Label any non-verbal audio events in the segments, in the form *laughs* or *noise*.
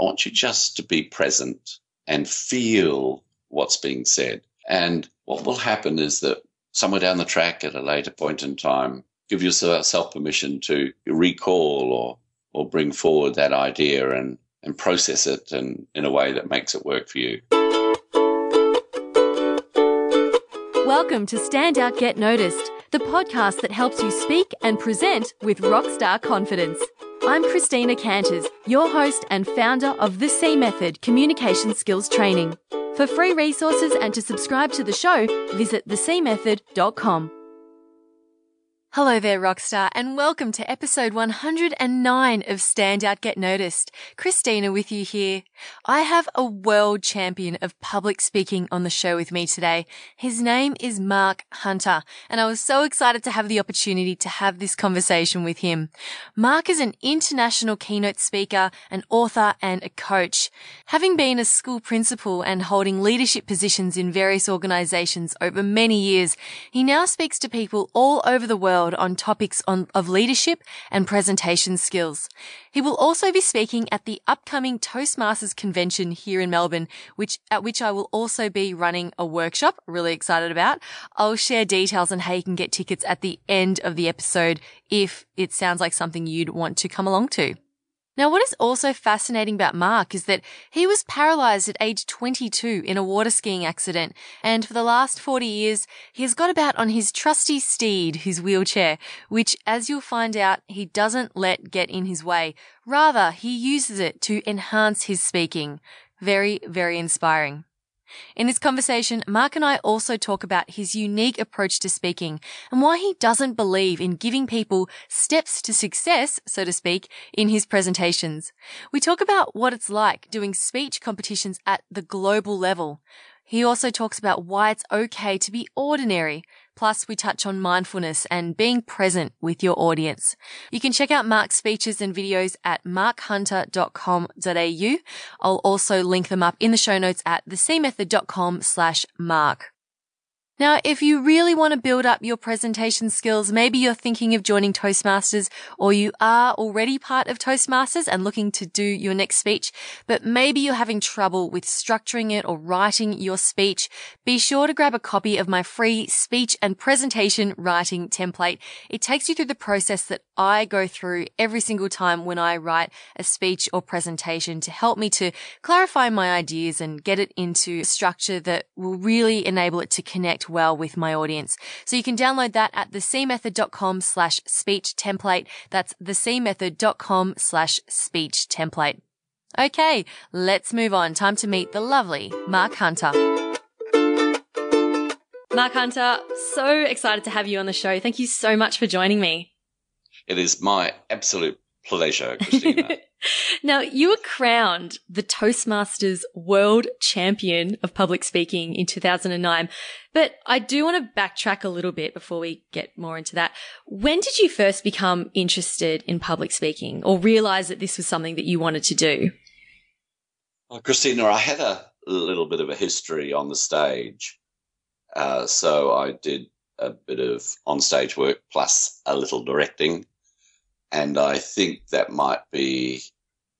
I want you just to be present and feel what's being said. And what will happen is that somewhere down the track at a later point in time, give yourself permission to recall or, or bring forward that idea and, and process it in a way that makes it work for you. Welcome to Stand Out Get Noticed, the podcast that helps you speak and present with rockstar confidence. I'm Christina Canters, your host and founder of the C Method Communication Skills Training. For free resources and to subscribe to the show, visit thecmethod.com. Hello there, Rockstar, and welcome to episode 109 of Stand Out Get Noticed. Christina with you here. I have a world champion of public speaking on the show with me today. His name is Mark Hunter, and I was so excited to have the opportunity to have this conversation with him. Mark is an international keynote speaker, an author, and a coach. Having been a school principal and holding leadership positions in various organizations over many years, he now speaks to people all over the world world on topics on, of leadership and presentation skills. He will also be speaking at the upcoming Toastmasters convention here in Melbourne, which, at which I will also be running a workshop. Really excited about. I'll share details on how you can get tickets at the end of the episode if it sounds like something you'd want to come along to. Now, what is also fascinating about Mark is that he was paralyzed at age 22 in a water skiing accident. And for the last 40 years, he has got about on his trusty steed, his wheelchair, which, as you'll find out, he doesn't let get in his way. Rather, he uses it to enhance his speaking. Very, very inspiring. In this conversation, Mark and I also talk about his unique approach to speaking and why he doesn't believe in giving people steps to success, so to speak, in his presentations. We talk about what it's like doing speech competitions at the global level. He also talks about why it's okay to be ordinary, Plus, we touch on mindfulness and being present with your audience. You can check out Mark's speeches and videos at markhunter.com.au. I'll also link them up in the show notes at thecmethod.com slash mark. Now, if you really want to build up your presentation skills, maybe you're thinking of joining Toastmasters or you are already part of Toastmasters and looking to do your next speech, but maybe you're having trouble with structuring it or writing your speech, be sure to grab a copy of my free speech and presentation writing template. It takes you through the process that I go through every single time when I write a speech or presentation to help me to clarify my ideas and get it into a structure that will really enable it to connect well with my audience. So you can download that at thecmethod.com slash speech template. That's thecmethod.com slash speech template. Okay, let's move on. Time to meet the lovely Mark Hunter. Mark Hunter, so excited to have you on the show. Thank you so much for joining me. It is my absolute pleasure, Christina. *laughs* now, you were crowned the Toastmasters World Champion of Public Speaking in 2009. But I do want to backtrack a little bit before we get more into that. When did you first become interested in public speaking or realize that this was something that you wanted to do? Well, Christina, I had a little bit of a history on the stage. Uh, so I did a bit of on-stage work plus a little directing and I think that might be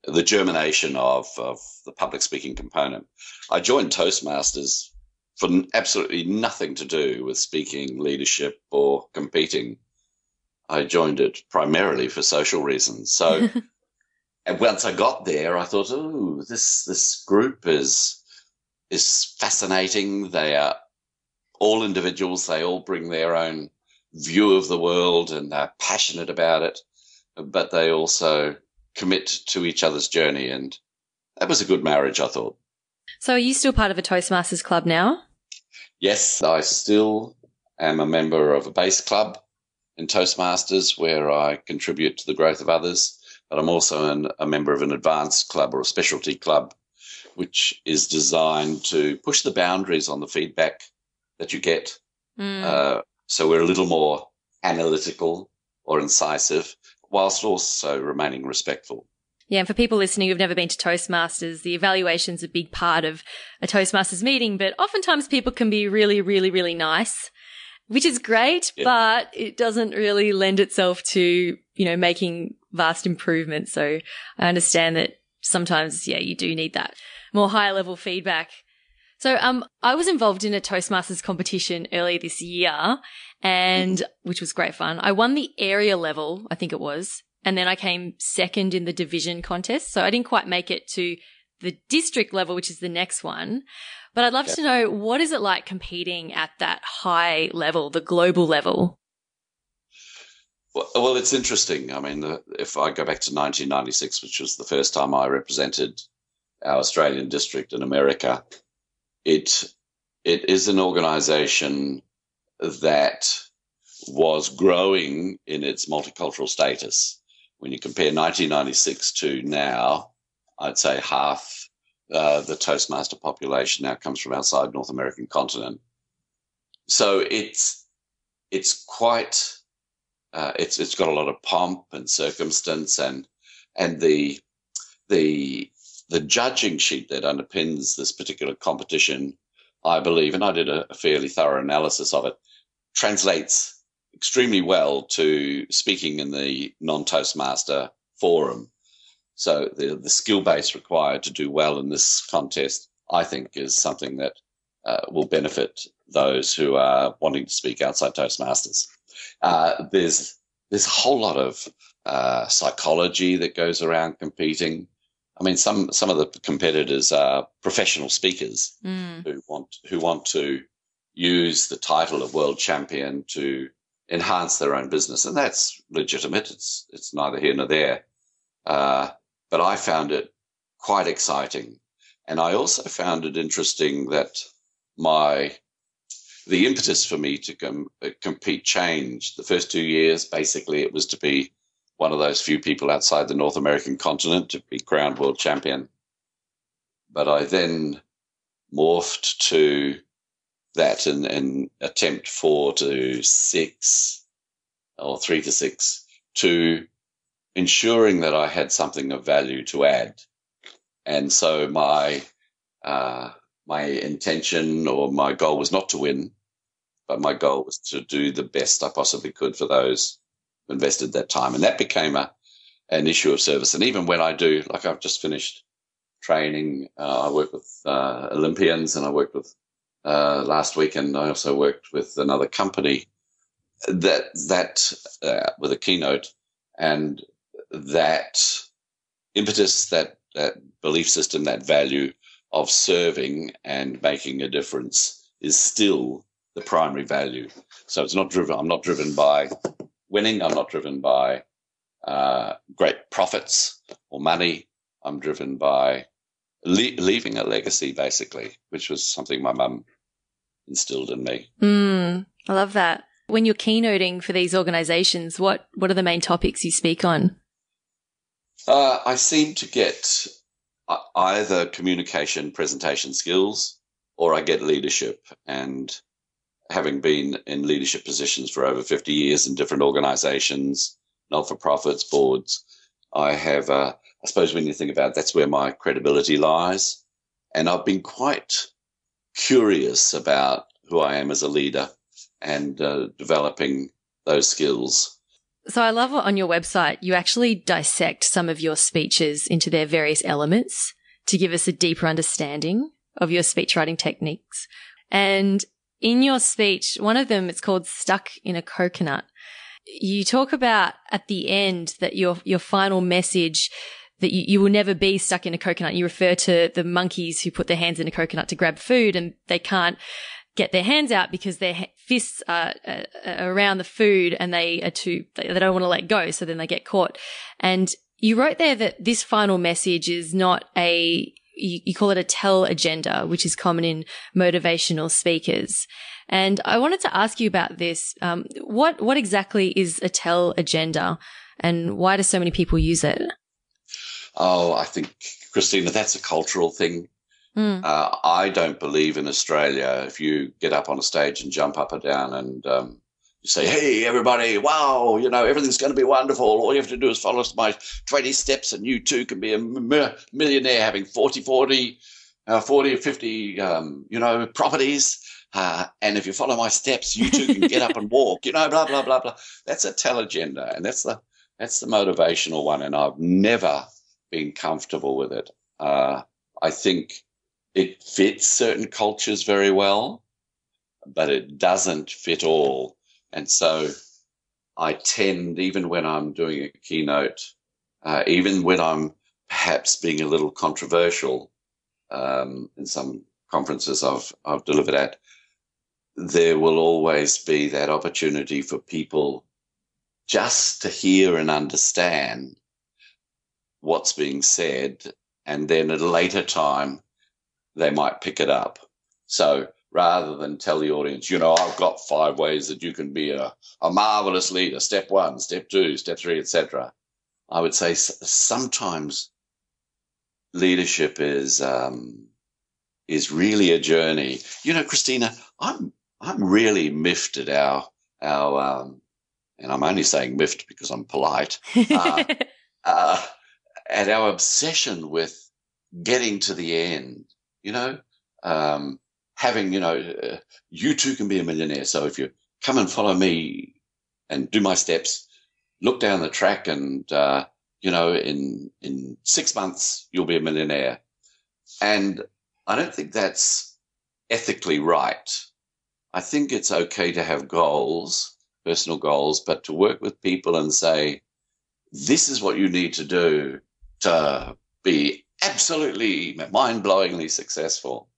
the germination of, of the public speaking component. I joined Toastmasters for absolutely nothing to do with speaking, leadership, or competing. I joined it primarily for social reasons. So, *laughs* and once I got there, I thought, oh, this this group is is fascinating. They are all individuals. They all bring their own view of the world, and they're passionate about it but they also commit to each other's journey. And that was a good marriage, I thought. So, are you still part of a Toastmasters club now? Yes, I still am a member of a base club in Toastmasters where I contribute to the growth of others. But I'm also an, a member of an advanced club or a specialty club, which is designed to push the boundaries on the feedback that you get. Mm. Uh, so we're a little more analytical or incisive whilst also remaining respectful. Yeah, and for people listening who've never been to Toastmasters, the evaluation's a big part of a Toastmasters meeting, but oftentimes people can be really, really, really nice, which is great, yeah. but it doesn't really lend itself to, you know, making vast improvements. So I understand that sometimes, yeah, you do need that more higher level feedback. So, um, I was involved in a Toastmasters competition earlier this year and which was great fun. I won the area level, I think it was, and then I came second in the division contest. So I didn't quite make it to the district level, which is the next one. But I'd love to know what is it like competing at that high level, the global level? Well, well, it's interesting. I mean, if I go back to 1996, which was the first time I represented our Australian district in America, it it is an organisation that was growing in its multicultural status. When you compare 1996 to now, I'd say half uh, the Toastmaster population now comes from outside North American continent. So it's it's quite uh, it's it's got a lot of pomp and circumstance and and the the the judging sheet that underpins this particular competition, I believe, and I did a, a fairly thorough analysis of it, translates extremely well to speaking in the non Toastmaster forum. So the, the skill base required to do well in this contest, I think, is something that uh, will benefit those who are wanting to speak outside Toastmasters. Uh, there's there's a whole lot of uh, psychology that goes around competing. I mean, some some of the competitors are professional speakers mm. who want who want to use the title of world champion to enhance their own business, and that's legitimate. It's it's neither here nor there. Uh, but I found it quite exciting, and I also found it interesting that my the impetus for me to com- uh, compete changed. The first two years, basically, it was to be one of those few people outside the North American continent to be crowned world champion. But I then morphed to that and, and attempt four to six or three to six to ensuring that I had something of value to add. And so my uh, my intention or my goal was not to win, but my goal was to do the best I possibly could for those invested that time. And that became a an issue of service. And even when I do, like I've just finished training, uh, I work with uh, Olympians and I worked with uh, last week, and I also worked with another company that that uh, with a keynote and that impetus, that that belief system, that value of serving and making a difference is still the primary value. So it's not driven. I'm not driven by winning. I'm not driven by uh, great profits or money. I'm driven by le- leaving a legacy, basically, which was something my mum instilled in me. Mm, I love that. When you're keynoting for these organizations, what, what are the main topics you speak on? Uh, I seem to get uh, either communication presentation skills or I get leadership. And having been in leadership positions for over 50 years in different organizations, not for profits, boards, I have, uh, I suppose when you think about it, that's where my credibility lies. And I've been quite curious about who I am as a leader and uh, developing those skills. So I love on your website, you actually dissect some of your speeches into their various elements to give us a deeper understanding of your speech writing techniques. And in your speech, one of them, it's called Stuck in a Coconut. You talk about at the end that your, your final message that you, you will never be stuck in a coconut. You refer to the monkeys who put their hands in a coconut to grab food and they can't get their hands out because their fists are, uh, around the food and they are too, they don't want to let go. So then they get caught. And you wrote there that this final message is not a, you, you call it a tell agenda, which is common in motivational speakers. And I wanted to ask you about this. Um, what, what exactly is a tell agenda and why do so many people use it? Oh, I think, Christina, that's a cultural thing. Mm. Uh, I don't believe in Australia if you get up on a stage and jump up or down and um, you say, hey, everybody, wow, you know, everything's going to be wonderful. All you have to do is follow my 20 steps and you too can be a millionaire having 40, 40, uh, 40 or 50, um, you know, properties. Uh, and if you follow my steps, you too can get up and *laughs* walk, you know, blah, blah, blah, blah. That's a tell agenda. And that's the, that's the motivational one. And I've never been comfortable with it. Uh, I think it fits certain cultures very well, but it doesn't fit all. And so I tend, even when I'm doing a keynote, uh, even when I'm perhaps being a little controversial um, in some conferences I've, I've delivered at, there will always be that opportunity for people just to hear and understand what's being said. And then at a later time, they might pick it up. So rather than tell the audience, you know, I've got five ways that you can be a, a marvelous leader, step one, step two, step three, etc. I would say sometimes leadership is um, is really a journey. You know, Christina, I'm I'm really miffed at our our um, and I'm only saying miffed because I'm polite. Uh, *laughs* uh, at our obsession with getting to the end, you know, um, having, you know, uh, you too can be a millionaire. So if you come and follow me and do my steps, look down the track and, uh, you know, in, in six months, you'll be a millionaire. And I don't think that's ethically right. I think it's okay to have goals, personal goals, but to work with people and say, this is what you need to do to be absolutely mind blowingly successful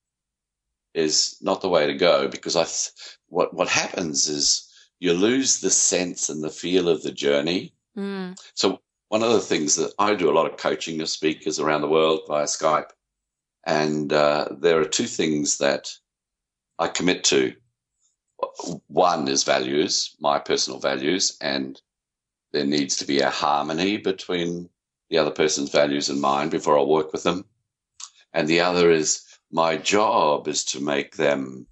is not the way to go because I, th- what, what happens is you lose the sense and the feel of the journey. Mm. So one of the things that I do a lot of coaching of speakers around the world via Skype. And uh, there are two things that I commit to. One is values, my personal values, and there needs to be a harmony between the other person's values and mine before I'll work with them. And the other is my job is to make them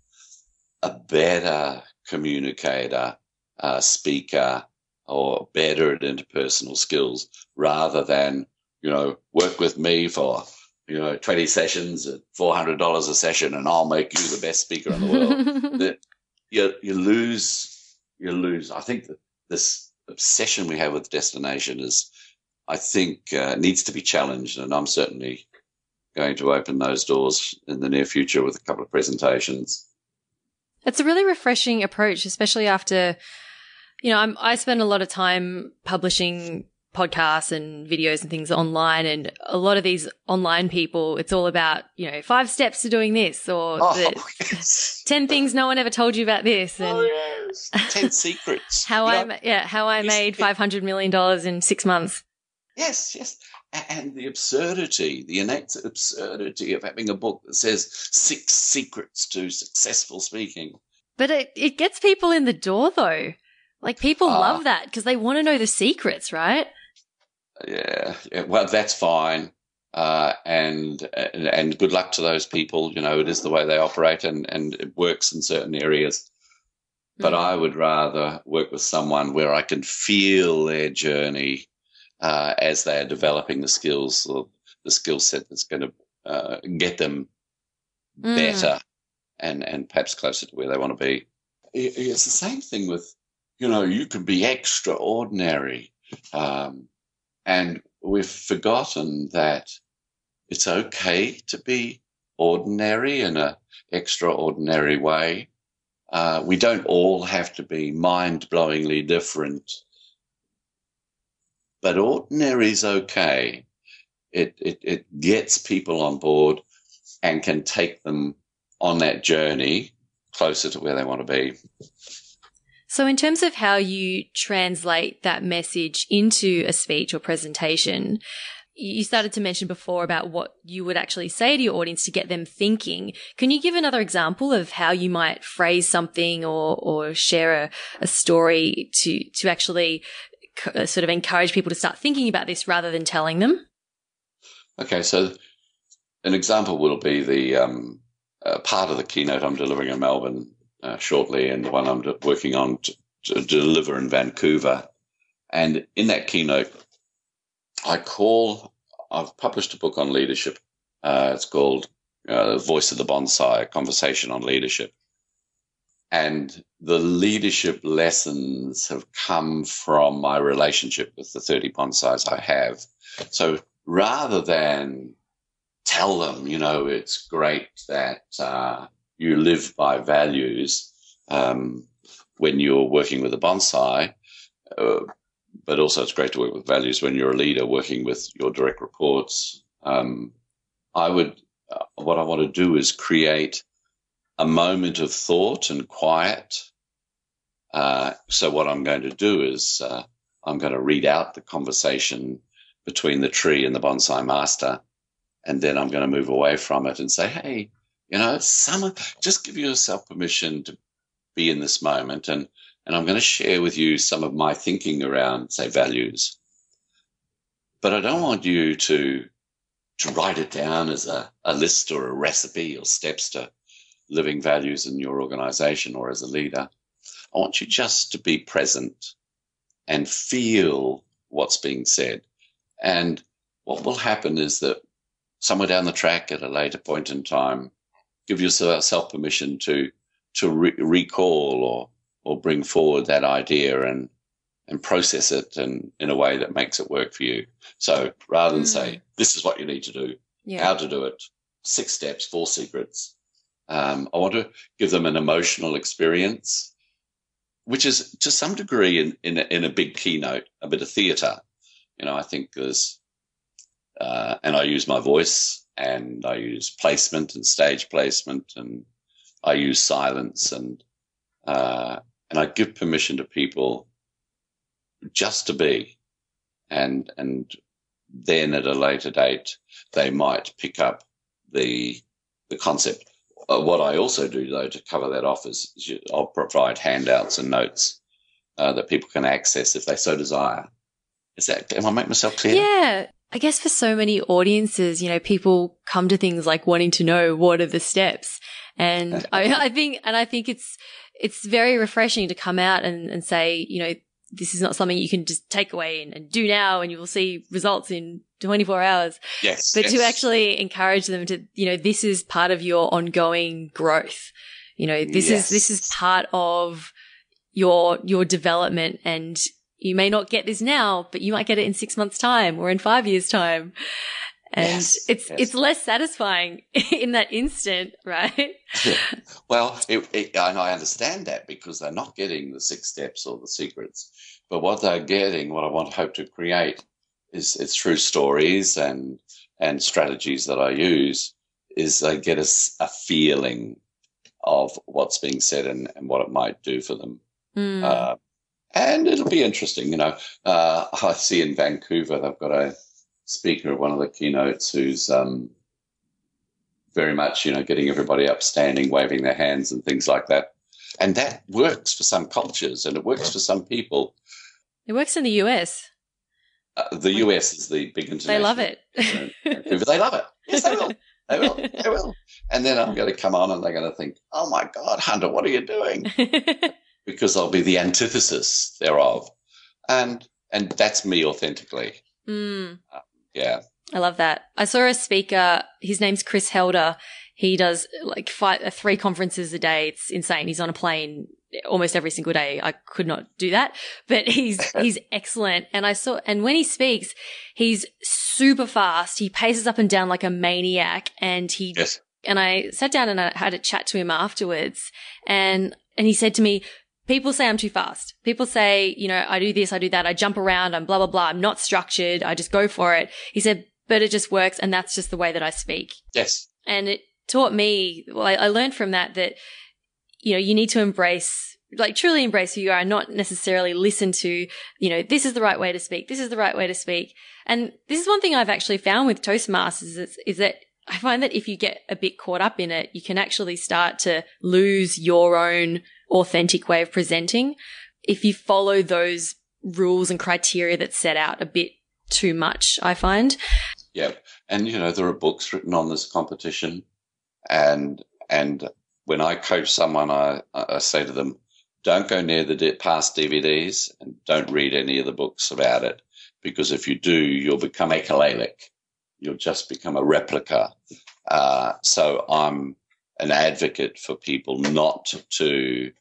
a better communicator, uh, speaker, or better at interpersonal skills rather than, you know, work with me for, you know, 20 sessions at $400 a session and I'll make you the best speaker in the world. *laughs* you, you lose, you lose. I think this obsession we have with destination is I think uh, needs to be challenged, and I'm certainly going to open those doors in the near future with a couple of presentations. It's a really refreshing approach, especially after, you know, I'm, I spend a lot of time publishing podcasts and videos and things online. And a lot of these online people, it's all about, you know, five steps to doing this or oh, the, yes. *laughs* 10 things no one ever told you about this. And oh, yes. 10 *laughs* secrets. how I, yeah, how I made $500 million in six months. Yes, yes. And the absurdity, the innate absurdity of having a book that says six secrets to successful speaking. But it, it gets people in the door though. Like people uh, love that because they want to know the secrets, right? Yeah, yeah. Well, that's fine. Uh, and, and, and good luck to those people. You know, it is the way they operate, and and it works in certain areas. But mm. I would rather work with someone where I can feel their journey uh, as they are developing the skills or the skill set that's going to uh, get them mm. better and, and perhaps closer to where they want to be. It's the same thing with, you know, you can be extraordinary. Um, and we've forgotten that it's okay to be ordinary in an extraordinary way. Uh, we don't all have to be mind blowingly different but ordinary is okay. It, it, it gets people on board and can take them on that journey closer to where they want to be. So, in terms of how you translate that message into a speech or presentation, you started to mention before about what you would actually say to your audience to get them thinking. Can you give another example of how you might phrase something or, or share a, a story to, to actually sort of encourage people to start thinking about this rather than telling them? Okay, so an example will be the um, uh, part of the keynote I'm delivering in Melbourne uh, shortly, and the one I'm working on to, to, deliver in Vancouver. And in that keynote, I call. I've published a book on leadership. Uh, it's called uh, "Voice of the Bonsai: A Conversation on Leadership." And the leadership lessons have come from my relationship with the 30 bonsais I have. So rather than tell them, you know, it's great that uh, you live by values um, when you're working with a bonsai, uh, but also it's great to work with values when you're a leader working with your direct reports. Um, I would, uh, what I want to do is create a moment of thought and quiet. Uh, so what I'm going to do is uh, I'm going to read out the conversation between the tree and the bonsai master, and then I'm going to move away from it and say, hey, you know, some just give yourself permission to be in this moment, and and I'm going to share with you some of my thinking around, say, values. But I don't want you to to write it down as a, a list or a recipe or steps to living values in your organization or as a leader. I want you just to be present and feel what's being said. And what will happen is that somewhere down the track at a later point in time, give yourself permission to to re- recall or or bring forward that idea and and process it and in a way that makes it work for you. So rather than mm. say, this is what you need to do, yeah. how to do it, six steps, four secrets, um, I want to give them an emotional experience, which is to some degree in, in, a, in a big keynote, a bit of theatre. You know, I think there's, uh, and I use my voice and I use placement and stage placement and I use silence and, uh, and I give permission to people just to be. And, and then at a later date, they might pick up the, the concept. Uh, what I also do though to cover that off is, is I'll provide handouts and notes uh, that people can access if they so desire. Is that, am I making myself clear? Yeah. I guess for so many audiences, you know, people come to things like wanting to know what are the steps. And I, I think, and I think it's, it's very refreshing to come out and, and say, you know, this is not something you can just take away and, and, do now and you will see results in 24 hours. Yes. But yes. to actually encourage them to, you know, this is part of your ongoing growth. You know, this yes. is, this is part of your, your development and you may not get this now, but you might get it in six months time or in five years time. And yes, it's, yes. it's less satisfying *laughs* in that instant, right? *laughs* well, it, it, and I understand that because they're not getting the six steps or the secrets, but what they're getting, what I want to hope to create is, is through stories and, and strategies that I use is they get a, a feeling of what's being said and, and what it might do for them. Mm. Uh, and it'll be interesting. You know, uh, *laughs* I see in Vancouver they've got a speaker at one of the keynotes who's um, very much, you know, getting everybody up, standing, waving their hands, and things like that. And that works for some cultures, and it works for some people. It works in the US. Uh, the US is the big international. They love it. *laughs* They love it. Yes, they will. They will. They will. And then I'm going to come on, and they're going to think, "Oh my God, Hunter, what are you doing?" *laughs* because I'll be the antithesis thereof, and and that's me authentically. Mm. Uh, yeah. I love that. I saw a speaker. His name's Chris Helder. He does like five, uh, three conferences a day. It's insane. He's on a plane almost every single day. I could not do that, but he's, *laughs* he's excellent. And I saw, and when he speaks, he's super fast. He paces up and down like a maniac and he, yes. and I sat down and I had a chat to him afterwards and, and he said to me, people say I'm too fast. People say, you know, I do this, I do that, I jump around, I'm blah, blah, blah. I'm not structured. I just go for it. He said, but it just works. And that's just the way that I speak. Yes. And it taught me, well, I, I learned from that that, you know, you need to embrace like truly embrace who you are and not necessarily listen to, you know, this is the right way to speak. This is the right way to speak. And this is one thing I've actually found with Toastmasters is, is that I find that if you get a bit caught up in it, you can actually start to lose your own authentic way of presenting if you follow those rules and criteria that set out a bit too much, I find. Yeah. And, you know, there are books written on this competition. And, and when I coach someone, I, I say to them, don't go near the past DVDs and don't read any of the books about it. Because if you do, you'll become echolalic. You'll just become a replica. Uh, so I'm an advocate for people not to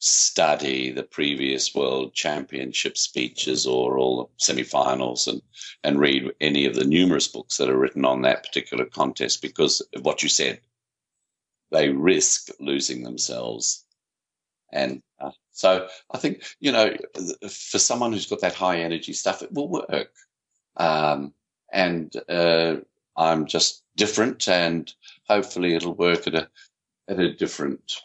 study the previous world championship speeches or all the semi-finals and and read any of the numerous books that are written on that particular contest because of what you said. They risk losing themselves. And uh, so i think you know for someone who's got that high energy stuff it will work. Um, and uh, i'm just different and hopefully it'll work at a at a different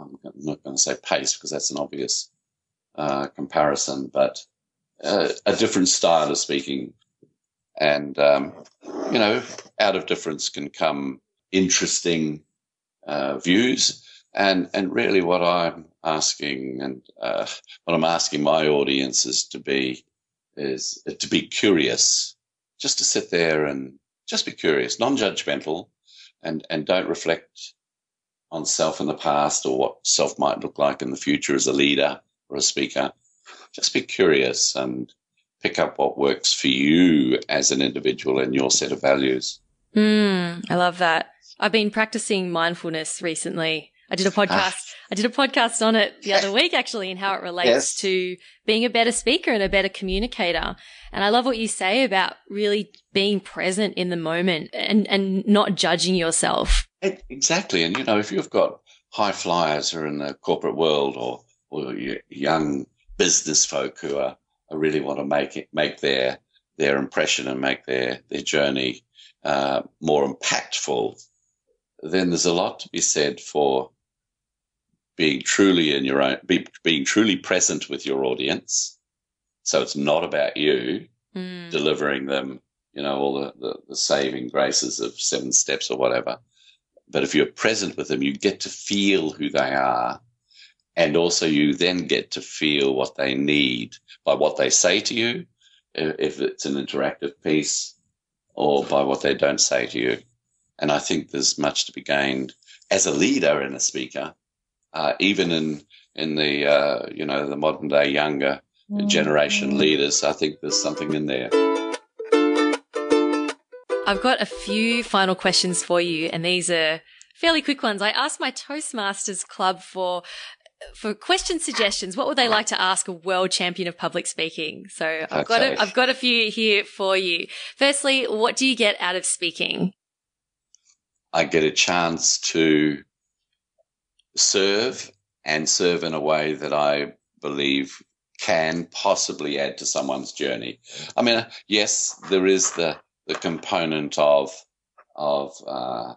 I'm not going to say pace because that's an obvious uh, comparison, but uh, a different style of speaking. And, um, you know, out of difference can come interesting uh, views. And, and really what I'm asking and uh, what I'm asking my audience is to be, is to be curious, just to sit there and just be curious, non-judgmental and, and don't reflect on self in the past or what self might look like in the future as a leader or a speaker. Just be curious and pick up what works for you as an individual and your set of values. Mm, I love that. I've been practicing mindfulness recently. I did a podcast. Ah. I did a podcast on it the other *laughs* week actually and how it relates yes. to being a better speaker and a better communicator. And I love what you say about really being present in the moment and, and not judging yourself. Exactly. And, you know, if you've got high flyers who are in the corporate world or, or young business folk who are, are really want to make it, make their, their impression and make their, their journey uh, more impactful, then there's a lot to be said for being truly in your own, be, being truly present with your audience. So it's not about you mm. delivering them, you know, all the, the, the saving graces of seven steps or whatever but if you're present with them, you get to feel who they are. And also you then get to feel what they need by what they say to you, if it's an interactive piece, or by what they don't say to you. And I think there's much to be gained as a leader and a speaker, uh, even in in the uh, you know the modern day younger generation mm-hmm. leaders. I think there's something in there. I've got a few final questions for you, and these are fairly quick ones. I asked my Toastmasters club for for question suggestions. What would they like to ask a world champion of public speaking? So I've okay. got a, I've got a few here for you. Firstly, what do you get out of speaking? I get a chance to serve and serve in a way that I believe can possibly add to someone's journey. I mean, yes, there is the the component of of uh,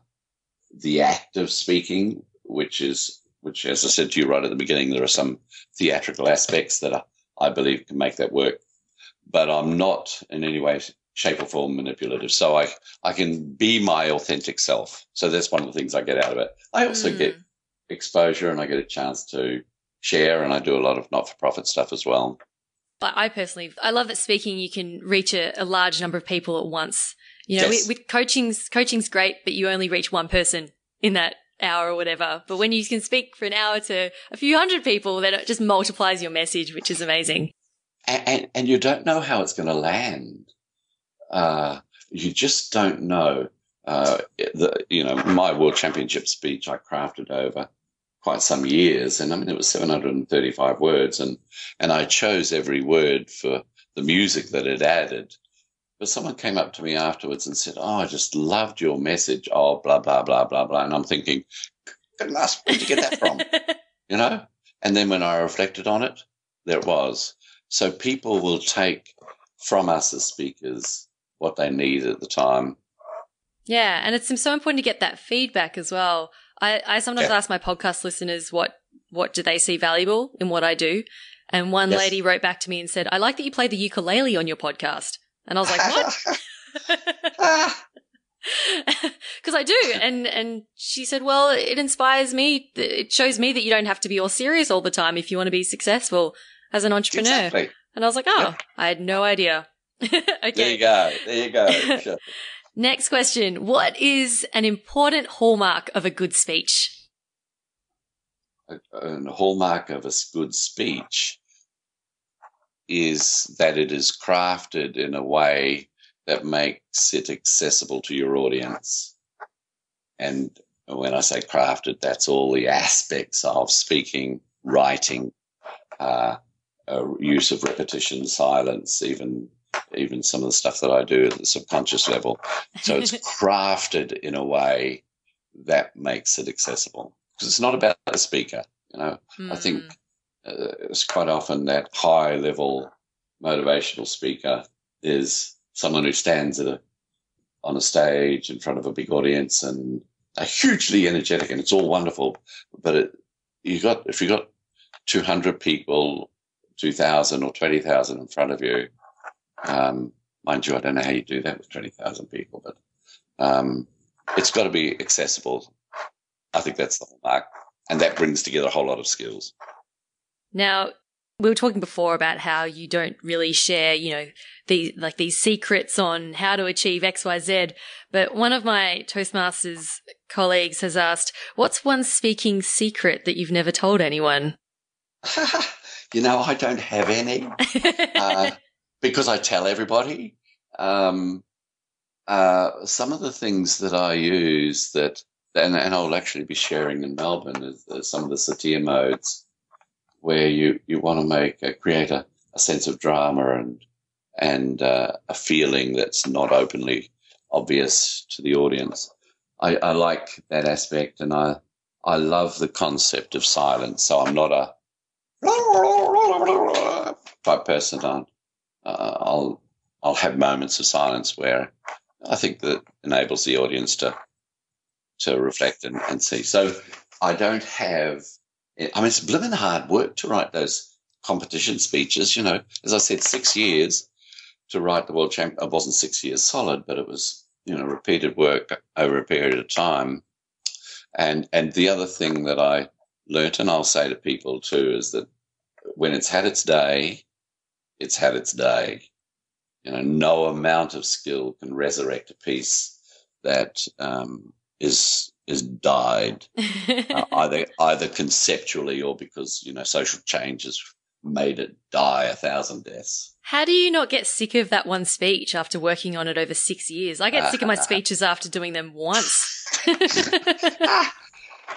the act of speaking, which is which, as I said to you right at the beginning, there are some theatrical aspects that I, I believe can make that work. But I'm not in any way, shape, or form manipulative. So I I can be my authentic self. So that's one of the things I get out of it. I also mm. get exposure, and I get a chance to share, and I do a lot of not for profit stuff as well. I personally, I love that speaking, you can reach a, a large number of people at once. You know, yes. with, with coaching's, coaching's great, but you only reach one person in that hour or whatever. But when you can speak for an hour to a few hundred people, then it just multiplies your message, which is amazing. And, and, and you don't know how it's going to land. Uh, you just don't know. Uh, the, you know, my world championship speech I crafted over quite some years, and I mean it was 735 words, and and I chose every word for the music that it added. But someone came up to me afterwards and said, "Oh, I just loved your message." Oh, blah blah blah blah blah, and I'm thinking, goodness, where'd you get that from? *laughs* you know. And then when I reflected on it, there it was. So people will take from us as speakers what they need at the time. Yeah, and it's so important to get that feedback as well. I, I sometimes yeah. ask my podcast listeners what what do they see valuable in what I do. And one yes. lady wrote back to me and said, I like that you play the ukulele on your podcast. And I was like, what? *laughs* *laughs* Because I do. And, and she said, well, it inspires me. It shows me that you don't have to be all serious all the time if you want to be successful as an entrepreneur. Exactly. And I was like, oh. I had no idea. *laughs* okay. There you go. There you go. Sure. Next question. What is an important hallmark of a good speech? A, a hallmark of a good speech is that it is crafted in a way that makes it accessible to your audience. And when I say crafted, that's all the aspects of speaking writing, uh, uh, use of repetition, silence, even even some of the stuff that I do at the subconscious level. So it's *laughs* crafted in a way that makes it accessible because it's not about the speaker. You know, mm. I think hmm. uh, it's quite often that high level motivational speaker is someone who stands at a, on a stage in front of a big audience and are hugely energetic and it's all wonderful. But it, you got if you got 200 people, 2,000 or 20,000 in front of you, um, mind you, I don't know how you do that with 20,000 people, but um, it's got to be accessible. I think that's the hallmark. And that brings together a whole lot of skills. Now, we were talking before about how you don't really share, you know, these like these secrets on how to achieve XYZ. But one of my Toastmasters colleagues has asked, what's one speaking secret that you've never told anyone? *laughs* you know, I don't have any *laughs* uh, because I tell everybody. Um, uh, some of the things that I use that, and, and I'll actually be sharing in Melbourne, is, is some of the satir modes where you, you want to make uh, create a, a, sense of drama and and uh, a feeling that's not openly obvious to the audience. I, I, like that aspect, and I I love the concept of silence. So I'm not a *laughs* type person. On uh, I'll I'll have moments of silence where I think that enables the audience to to reflect and, and see. So I don't have I mean, it's blimmin' hard work to write those competition speeches. You know, as I said, six years to write the world champion. It wasn't six years solid, but it was, you know, repeated work over a period of time. And, and the other thing that I learnt, and I'll say to people too, is that when it's had its day, it's had its day. You know, no amount of skill can resurrect a piece that um, is is died uh, *laughs* either either conceptually or because you know social change has made it die a thousand deaths. How do you not get sick of that one speech after working on it over six years? I get sick of my *laughs* speeches after doing them once. *laughs*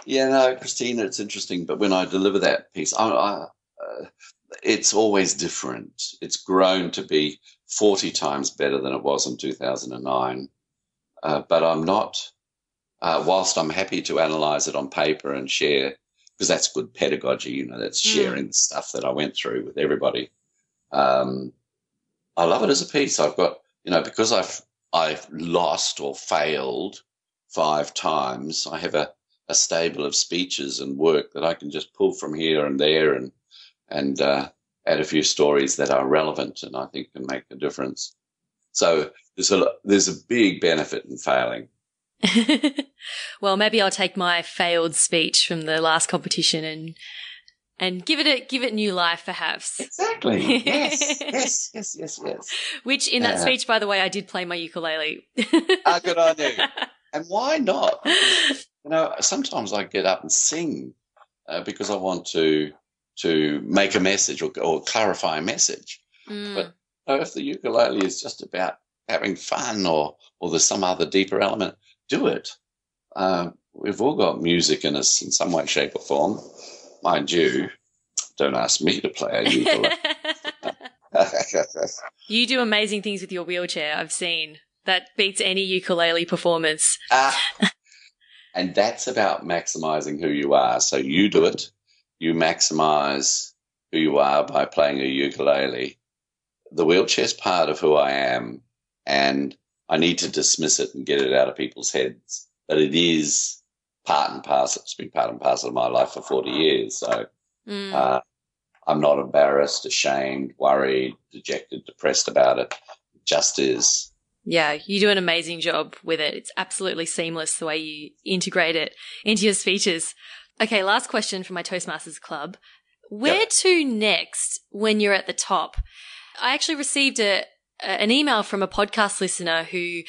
yeah, no, Christina, it's interesting, but when I deliver that piece, I, I, uh, it's always different. It's grown to be forty times better than it was in two thousand and nine. Uh, but I'm not uh, whilst I'm happy to analyze it on paper and share, because that's good pedagogy, you know, that's mm. sharing the stuff that I went through with everybody. Um, I love it as a piece. I've got, you know, because I've, I've lost or failed five times, I have a, a stable of speeches and work that I can just pull from here and there and, and, uh, add a few stories that are relevant and I think can make a difference. So there's a, there's a big benefit in failing. *laughs* well, maybe I'll take my failed speech from the last competition and and give it a give it new life, perhaps. Exactly. *laughs* Yes. yes. Yes. Yes. Yes. Which in that uh, speech, by the way, I did play my ukulele. ah, good on you. *laughs* And why not? You know, sometimes I get up and sing uh, because I want to to make a message or, or clarify a message. Mm. But you know, if the ukulele is just about having fun or or there's some other deeper element, do it. Uh, we've all got music in us in some way, shape, or form. Mind you, don't ask me to play a ukulele. *laughs* *laughs* you do amazing things with your wheelchair. I've seen that beats any ukulele performance. Uh, and that's about maximizing who you are. So you do it. You maximize who you are by playing a ukulele. The wheelchair's part of who I am, and I need to dismiss it and get it out of people's heads. But it is part and parcel. It's been part and parcel of my life for 40 years. So mm. uh, I'm not embarrassed, ashamed, worried, dejected, depressed about it. It just is. Yeah, you do an amazing job with it. It's absolutely seamless the way you integrate it into your speeches. Okay, last question from my Toastmasters Club. Where yep. to next when you're at the top? I actually received a, an email from a podcast listener who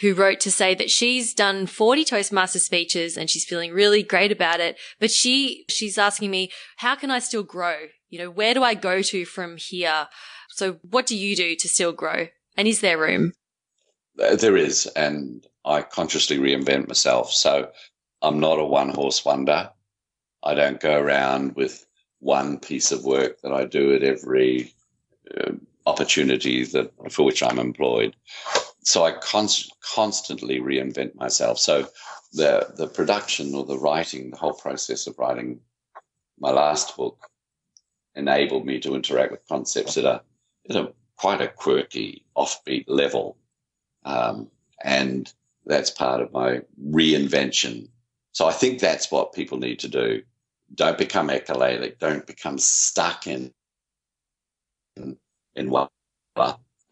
who wrote to say that she's done 40 Toastmaster speeches and she's feeling really great about it. But she, she's asking me, how can I still grow? You know, where do I go to from here? So what do you do to still grow? And is there room? There is. And I consciously reinvent myself. So I'm not a one horse wonder. I don't go around with one piece of work that I do at every uh, opportunity that for which I'm employed. So I const- constantly reinvent myself. So the the production or the writing, the whole process of writing my last book, enabled me to interact with concepts at a at a quite a quirky, offbeat level, um, and that's part of my reinvention. So I think that's what people need to do. Don't become echolalic. Don't become stuck in in, in what.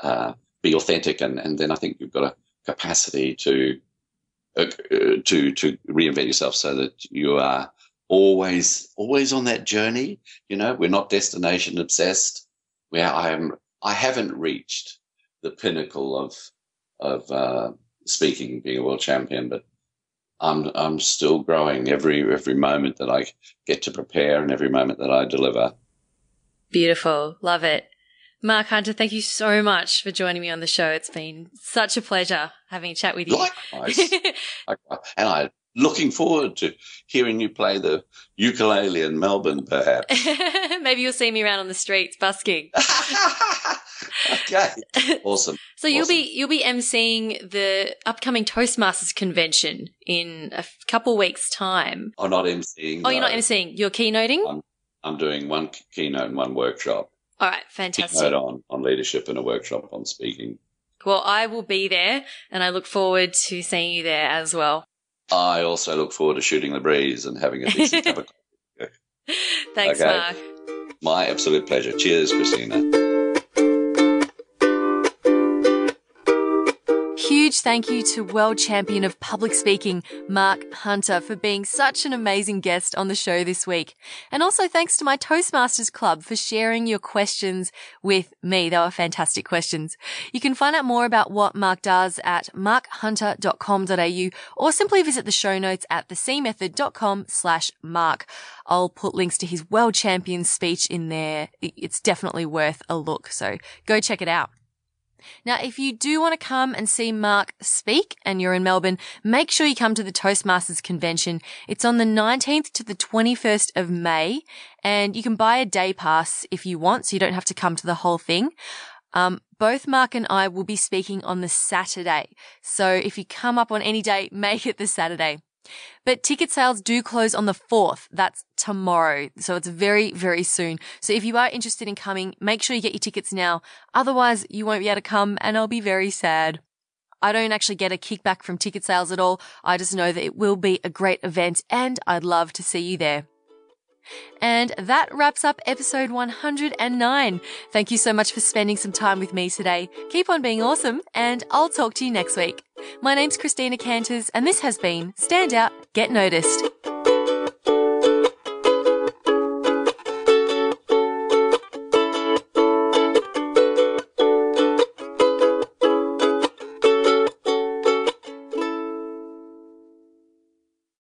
Uh, be authentic, and, and then I think you've got a capacity to uh, to to reinvent yourself so that you are always always on that journey. You know, we're not destination obsessed. Where I am, I haven't reached the pinnacle of of uh, speaking, being a world champion, but I'm I'm still growing every every moment that I get to prepare and every moment that I deliver. Beautiful, love it. Mark Hunter, thank you so much for joining me on the show. It's been such a pleasure having a chat with you. Likewise. *laughs* and I'm looking forward to hearing you play the ukulele in Melbourne, perhaps. *laughs* Maybe you'll see me around on the streets busking. *laughs* okay. *laughs* Awesome. So you'll be you'll be emceeing the upcoming Toastmasters convention in a couple weeks' time. I'm not emceeing. Oh, you're not emceeing. You're keynoting. I'm, I'm doing one keynote and one workshop. All right, fantastic. Keynote on, on leadership and a workshop on speaking. Well, I will be there and I look forward to seeing you there as well. I also look forward to shooting the breeze and having a decent cup of *laughs* coffee. Thanks, Okay. Mark. My absolute pleasure. Cheers, Christina. Huge thank you to world champion of public speaking, Mark Hunter, for being such an amazing guest on the show this week. And also thanks to my Toastmasters Club for sharing your questions with me. They were fantastic questions. You can find out more about what Mark does at markhunter.com.au or simply visit the show notes at thecmethod.com slash mark. I'll put links to his world champion speech in there. It's definitely worth a look. So go check it out. Now, if you do want to come and see Mark speak and you're in Melbourne, make sure you come to the Toastmasters convention. It's on the 19th to the 21st of May and you can buy a day pass if you want, so you don't have to come to the whole thing. Um, both Mark and I will be speaking on the Saturday. So if you come up on any day, *laughs* make it the Saturday. But ticket sales do close on the 4th. That's tomorrow. So it's very, very soon. So if you are interested in coming, make sure you get your tickets now. Otherwise, you won't be able to come and I'll be very sad. I don't actually get a kickback from ticket sales at all. I just know that it will be a great event and I'd love to see you there. And that wraps up episode 109. Thank you so much for spending some time with me today. Keep on being awesome, and I'll talk to you next week. My name's Christina Canters, and this has been Stand Out, Get Noticed.